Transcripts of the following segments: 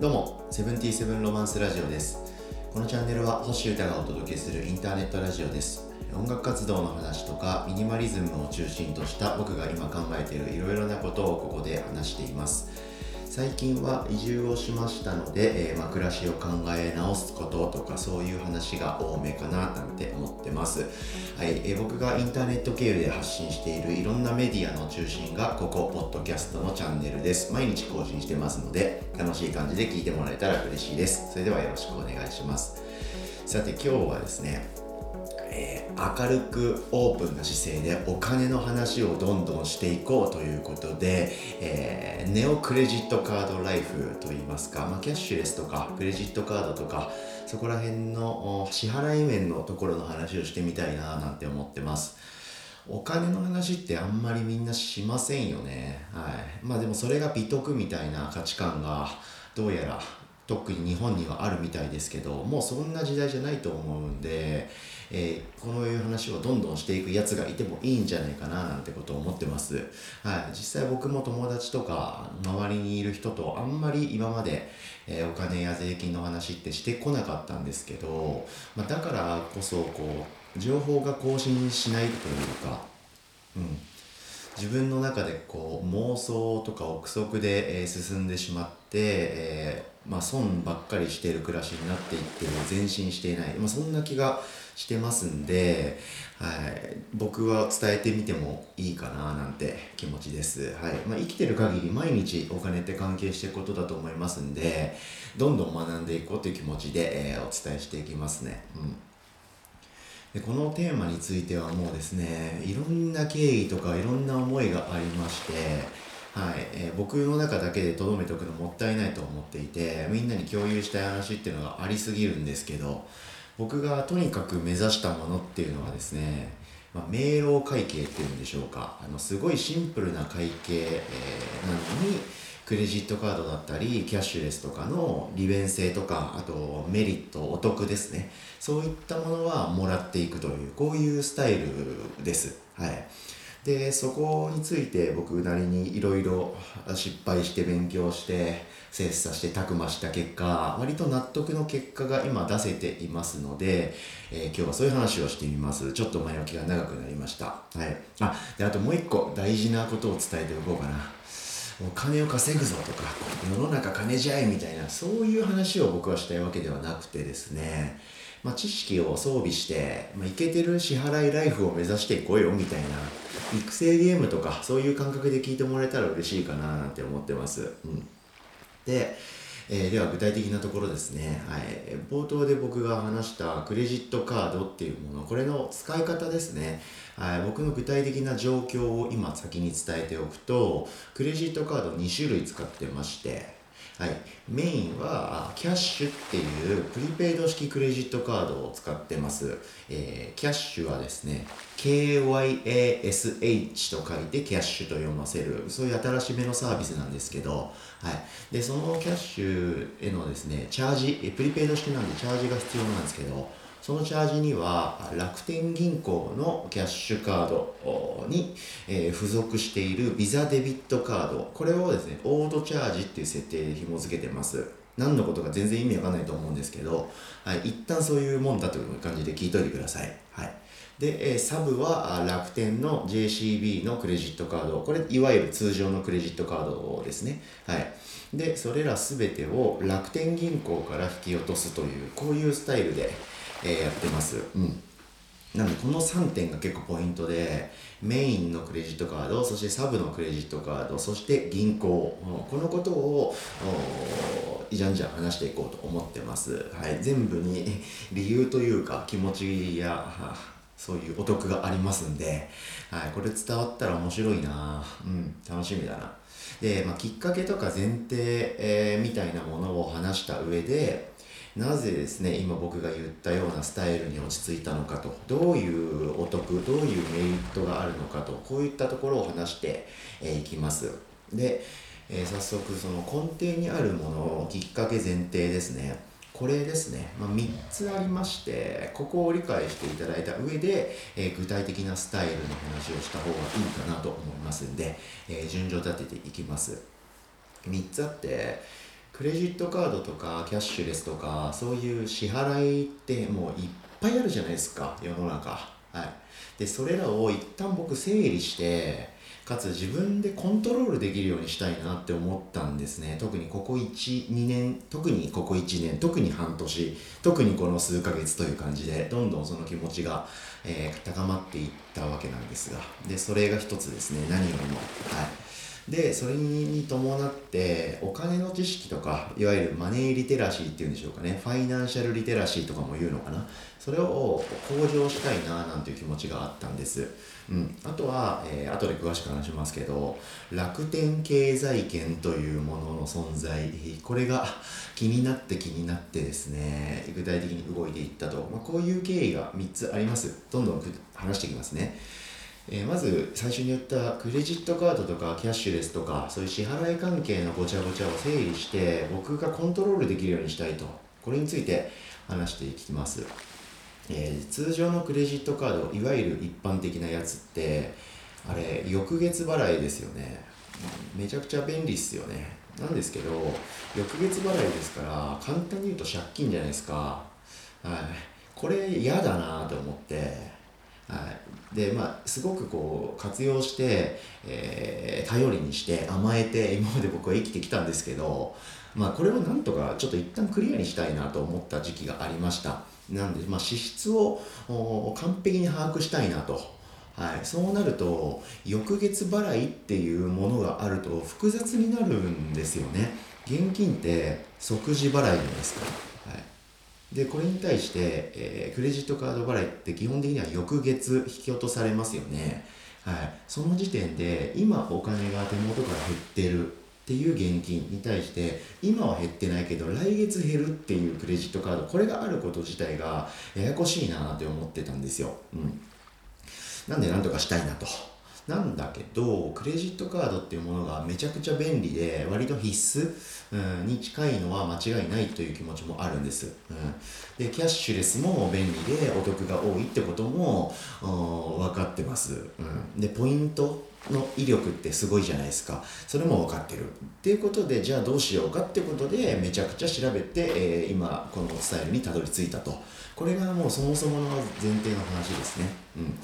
どうも、セブンティーセブンロマンスラジオです。このチャンネルは星歌がお届けするインターネットラジオです。音楽活動の話とかミニマリズムを中心とした僕が今考えているいろいろなことをここで話しています。最近は移住をしましたので、えーまあ、暮らしを考え直すこととかそういう話が多めかななんて思ってます。はい、えー僕がインターネット経由で発信しているいろんなメディアの中心がここ、ポッドキャストのチャンネルです。毎日更新してますので、楽しい感じで聞いてもらえたら嬉しいです。それではよろしくお願いします。さて今日はですね、えー明るくオープンな姿勢でお金の話をどんどんしていこうということで、えーネオクレジットカードライフといいますか、まあ、キャッシュレスとかクレジットカードとかそこら辺の支払い面のところの話をしてみたいななんて思ってます。お金の話ってあんまりみんなしませんよね。はい。まあでもそれが美徳みたいな価値観がどうやら特に日本にはあるみたいですけどもうそんな時代じゃないと思うんで、えーこういう話をどんどんしていくやつがいてもいいんじゃないかななんてことを思ってます、はい、実際僕も友達とか周りにいる人とあんまり今まで、えーお金や税金の話ってしてこなかったんですけど、まあ、だからこそこう情報が更新しないというか、うん、自分の中でこう妄想とか憶測で、え進んでしまって、えーまあ、損ばっかりしている暮らしになっていって前進していない、まあ、そんな気がしてますんで、はい、僕は伝えてみてもいいかななんて気持ちです、はい。まあ、生きてる限り毎日お金って関係していくことだと思いますんでどんどん学んでいこうという気持ちで、えーお伝えしていきますね。うん。でこのテーマについてはもうですねいろんな経緯とかいろんな思いがありまして、はいえー僕の中だけで留めておくのもったいないと思っていてみんなに共有したい話っていうのがありすぎるんですけど僕がとにかく目指したものっていうのはですね、まあ、明朗会計っていうんでしょうかあのすごいシンプルな会計、えーなのにクレジットカードだったりキャッシュレスとかの利便性とかあとメリットお得ですね。そういったものはもらっていくというこういうスタイルです。はい。でそこについて僕なりにいろいろ失敗して勉強して切磋してたくました結果割と納得の結果が今出せていますので、えー今日はそういう話をしてみます。ちょっと前置きが長くなりました。はい。あであともう一個大事なことを伝えておこうかな。お金を稼ぐぞとか世の中金じゃいみたいなそういう話を僕はしたいわけではなくてですね、まあ、知識を装備して、まあ、てる支払いライフを目指していこうよみたいな育成ゲームとかそういう感覚で聞いてもらえたら嬉しいかななんて思ってます、うん、で、えーでは具体的なところですね、はい、冒頭で僕が話したクレジットカードっていうものこれの使い方ですね、はい、僕の具体的な状況を今先に伝えておくとクレジットカード2種類使ってましてはい、メインはキャッシュっていうプリペイド式クレジットカードを使ってます、えーキャッシュはですね KYASH と書いてキャッシュと読ませるそういう新しめのサービスなんですけど、はい、でそのキャッシュへのですねチャージプリペイド式なんでチャージが必要なんですけどそのチャージには楽天銀行のキャッシュカードに、え付属しているビザデビットカード。これをですねオートチャージっていう設定で紐付けてます。何のことか全然意味わかんないと思うんですけど、はい、一旦そういうもんだという感じで聞いといてください、はい、で、えサブは楽天の JCB のクレジットカード。これいわゆる通常のクレジットカードですね。はい。でそれら全てを楽天銀行から引き落とすというこういうスタイルで、えやってます。うん。なのでこの3点が結構ポイントでメインのクレジットカードそしてサブのクレジットカードそして銀行このことをじゃんじゃん話していこうと思ってます、はい、全部に 理由というか気持ちやそういうお得がありますんで、はい、これ伝わったら面白いな。うん。楽しみだな。で、まあ、きっかけとか前提、えーみたいなものを話した上でなぜですね今僕が言ったようなスタイルに落ち着いたのかと。どういうお得どういうメリットがあるのかと。こういったところを話してい、えーいきます。で、えー早速その根底にあるものをきっかけ前提ですね。これですね、まあ、3つありましてここを理解していただいた上で、えー具体的なスタイルの話をした方がいいかなと思いますんで、え順序立てていきます。3つあってクレジットカードとかキャッシュレスとかそういう支払いってもういっぱいあるじゃないですか世の中。はい。でそれらを一旦僕整理してかつ自分でコントロールできるようにしたいなって思ったんですね。特にここ12年特にここ1年特に半年特にこの数ヶ月という感じでどんどんその気持ちが、えー、高まっていったわけなんですが。でそれが一つですね。何よりも。はい。でそれに伴ってお金の知識とかいわゆるマネーリテラシーっていうんでしょうかねファイナンシャルリテラシーとかも言うのかなそれを向上したいななんていう気持ちがあったんです、うん、あとは、えー、後で詳しく話しますけど楽天経済圏というものの存在これが 気になって気になってですね具体的に動いていったと、まあ、こういう経緯が3つあります。どんどん話していきますね。えー、まず最初に言ったクレジットカードとかキャッシュレスとかそういう支払い関係のごちゃごちゃを整理して僕がコントロールできるようにしたいと。これについて話していきます、えー、通常のクレジットカードいわゆる一般的なやつってあれ翌月払いですよね。めちゃくちゃ便利っすよね。なんですけど翌月払いですから簡単に言うと借金じゃないですか。はい。これ嫌だなと思って。はい、でまあすごくこう活用して、えー、頼りにして甘えて今まで僕は生きてきたんですけど、まあ、これをなんとかちょっと一旦クリアにしたいなと思った時期がありました。なんで、まあ、支出を完璧に把握したいなと。はい、そうなると翌月払いっていうものがあると複雑になるんですよね。現金って即時払いじゃないですか。はい。でこれに対して、えー、クレジットカード払いって基本的には翌月引き落とされますよね、はい、その時点で今お金が手元から減ってるっていう現金に対して今は減ってないけど来月減るっていうクレジットカードこれがあること自体がややこしいなって思ってたんですよ、うん、なんでなんとかしたいなと。なんだけどクレジットカードっていうものがめちゃくちゃ便利で割と必須、うん、に近いのは間違いないという気持ちもあるんです、うん、でキャッシュレスも便利でお得が多いってことも分かってます、うん、でポイントの威力ってすごいじゃないですか。それも分かってる。っていうことでじゃあどうしようかってことでめちゃくちゃ調べて、えー、今このスタイルにたどり着いたと。これがもうそもそもの前提の話ですね。うん。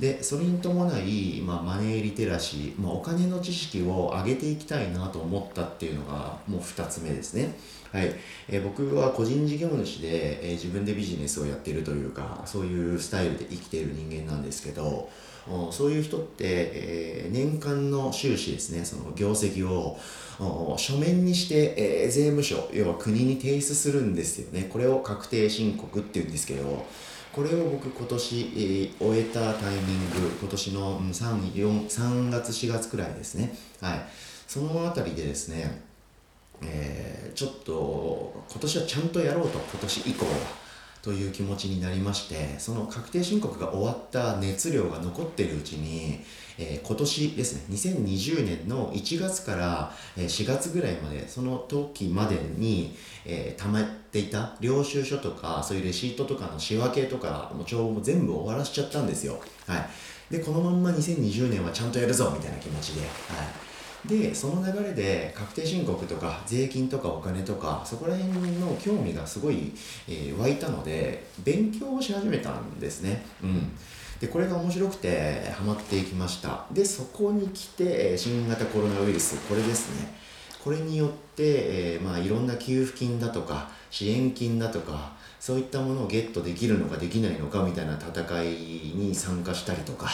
でそれに伴い、まあ、マネーリテラシー、まあ、お金の知識を上げていきたいなと思ったっていうのがもう2つ目ですね。はい。えー、僕は個人事業主で、えー、自分でビジネスをやってるというかそういうスタイルで生きている人間なんですけどそういう人って、えー、年間の収支ですね。その業績を書面にして、えー、税務署要は国に提出するんですよね。これを確定申告っていうんですけどこれを僕今年、えー、終えたタイミング今年の 3, 4 3月4月くらいですね。はい。その辺りでですねえー、ちょっと今年はちゃんとやろうと今年以降は。という気持ちになりましてその確定申告が終わった熱量が残っているうちに、えー、今年ですね2020年の1月から4月ぐらいまでその時までに、えー、溜まっていた領収書とかそういうレシートとかの仕分けとかの帳も全部終わらしちゃったんですよ。はい。でこのまんま2020年はちゃんとやるぞみたいな気持ちではい。でその流れで確定申告とか税金とかお金とかそこら辺の興味がすごい、え、湧いたので勉強をし始めたんですね。うん。でこれが面白くてハマっていきました。でそこに来て新型コロナウイルスこれですね。これによって、えー、まあ、いろんな給付金だとか支援金だとかそういったものをゲットできるのかできないのかみたいな戦いに参加したりとか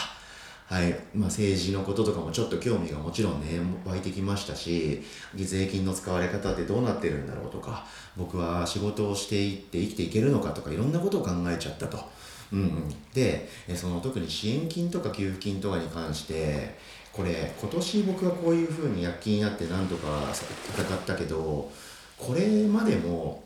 はいまあ、政治のこととかもちょっと興味がもちろんね湧いてきましたし税金の使われ方ってどうなってるんだろうとか僕は仕事をしていって生きていけるのかとかいろんなことを考えちゃったと。うんうん、でその特に支援金とか給付金とかに関してこれ今年僕はこういうふうに躍起になって何とか戦ったけどこれまでも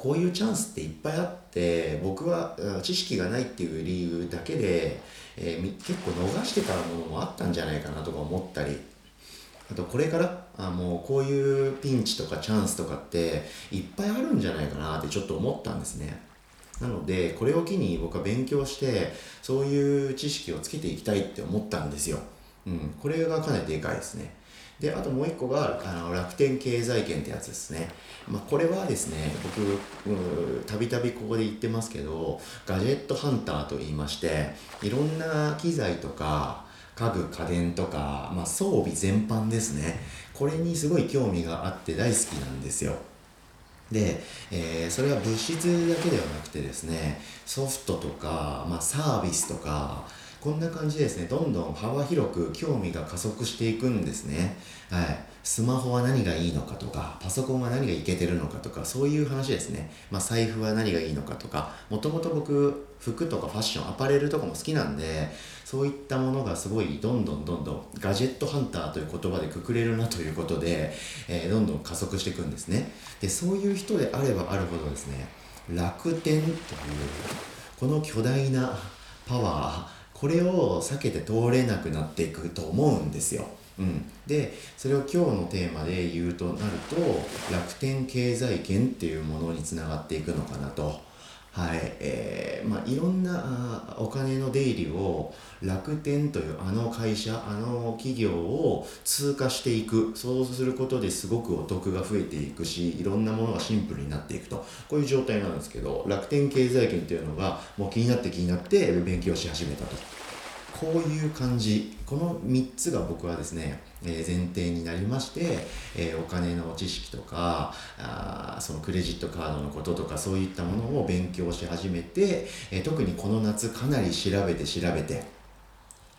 こういうチャンスっていっぱいあって僕は知識がないっていう理由だけで、えー、結構逃してたものもあったんじゃないかなとか思ったりあとこれからあもうこういうピンチとかチャンスとかっていっぱいあるんじゃないかなってちょっと思ったんですね。なのでこれを機に僕は勉強してそういう知識をつけていきたいって思ったんですよ。うん、これがかなりでかいですね。であともう一個があの楽天経済圏ってやつですね、まあ、これはですね僕たびたびここで言ってますけどガジェットハンターと言いましていろんな機材とか家具家電とか、まあ、装備全般ですね。これにすごい興味があって大好きなんですよ。で、えー、それは物質だけではなくてですねソフトとか、まあ、サービスとかこんな感じでですね。どんどん幅広く興味が加速していくんですね。はい。スマホは何がいいのかとかパソコンは何がいけてるのかとかそういう話ですね、まあ、財布は何がいいのかとかもともと僕服とかファッションアパレルとかも好きなんでそういったものがすごいどんどんどんどんガジェットハンターという言葉でくくれるなということで、えー、どんどん加速していくんですね。でそういう人であればあるほどですね楽天というこの巨大なパワーこれを避けて通れなくなっていくと思うんですようん、でそれを今日のテーマで言うとなると楽天経済圏っていうものにつながっていくのかなと。はいえーまあ、いろんなお金の出入りを楽天というあの会社あの企業を通過していくそうすることですごくお得が増えていくしいろんなものがシンプルになっていくとこういう状態なんですけど楽天経済圏というのがもう気になって気になって勉強し始めたと。こういう感じ。この3つが僕はですね、えー、前提になりまして、えー、お金の知識とかあそのクレジットカードのこととかそういったものを勉強し始めて、えー、特にこの夏かなり調べて調べて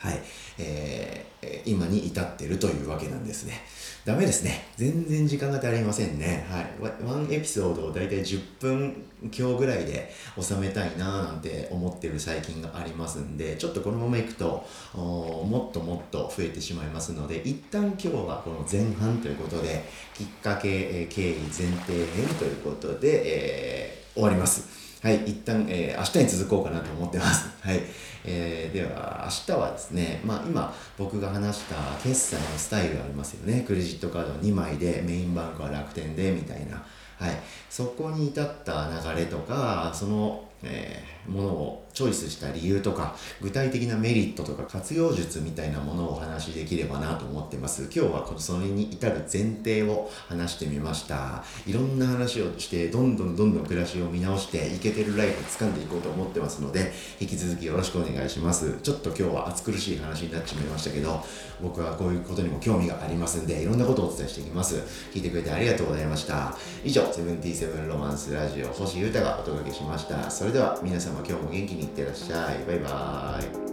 はい、えー、今に至ってるというわけなんですね。ダメですね。全然時間が足りませんね。はい。ワンエピソードをだいたい10分強ぐらいで収めたいななんて思ってる最近がありますんで、ちょっとこのままいくと、もっともっと増えてしまいますので、一旦今日はこの前半ということで、きっかけ、経緯、前提編ということで、えー、終わります。はい、一旦、えー、明日に続こうかなと思ってます。はい。えー、では、明日はですね、まあ今僕が話した決済のスタイルありますよね。クレジットカード2枚で、メインバンクは楽天で、みたいな。はい。そこに至った流れとか、その、えー、ものをチョイスした理由とか、具体的なメリットとか活用術みたいなものをお話しできればなと思ってます。今日はこのそれに至る前提を話してみました。いろんな話をして、どんどんどんどん暮らしを見直して、イケてるライフを掴んでいこうと思ってますので、引き続きよろしくお願いします。ちょっと今日は暑苦しい話になっちまいましたけど、僕はこういうことにも興味がありますんで、いろんなことをお伝えしていきます。聞いてくれてありがとうございました。以上、セブンティーセブンロマンスラジオ、星優太がお届けしました。れでは皆様今日も元気にいってらっしゃい。バイバーイ。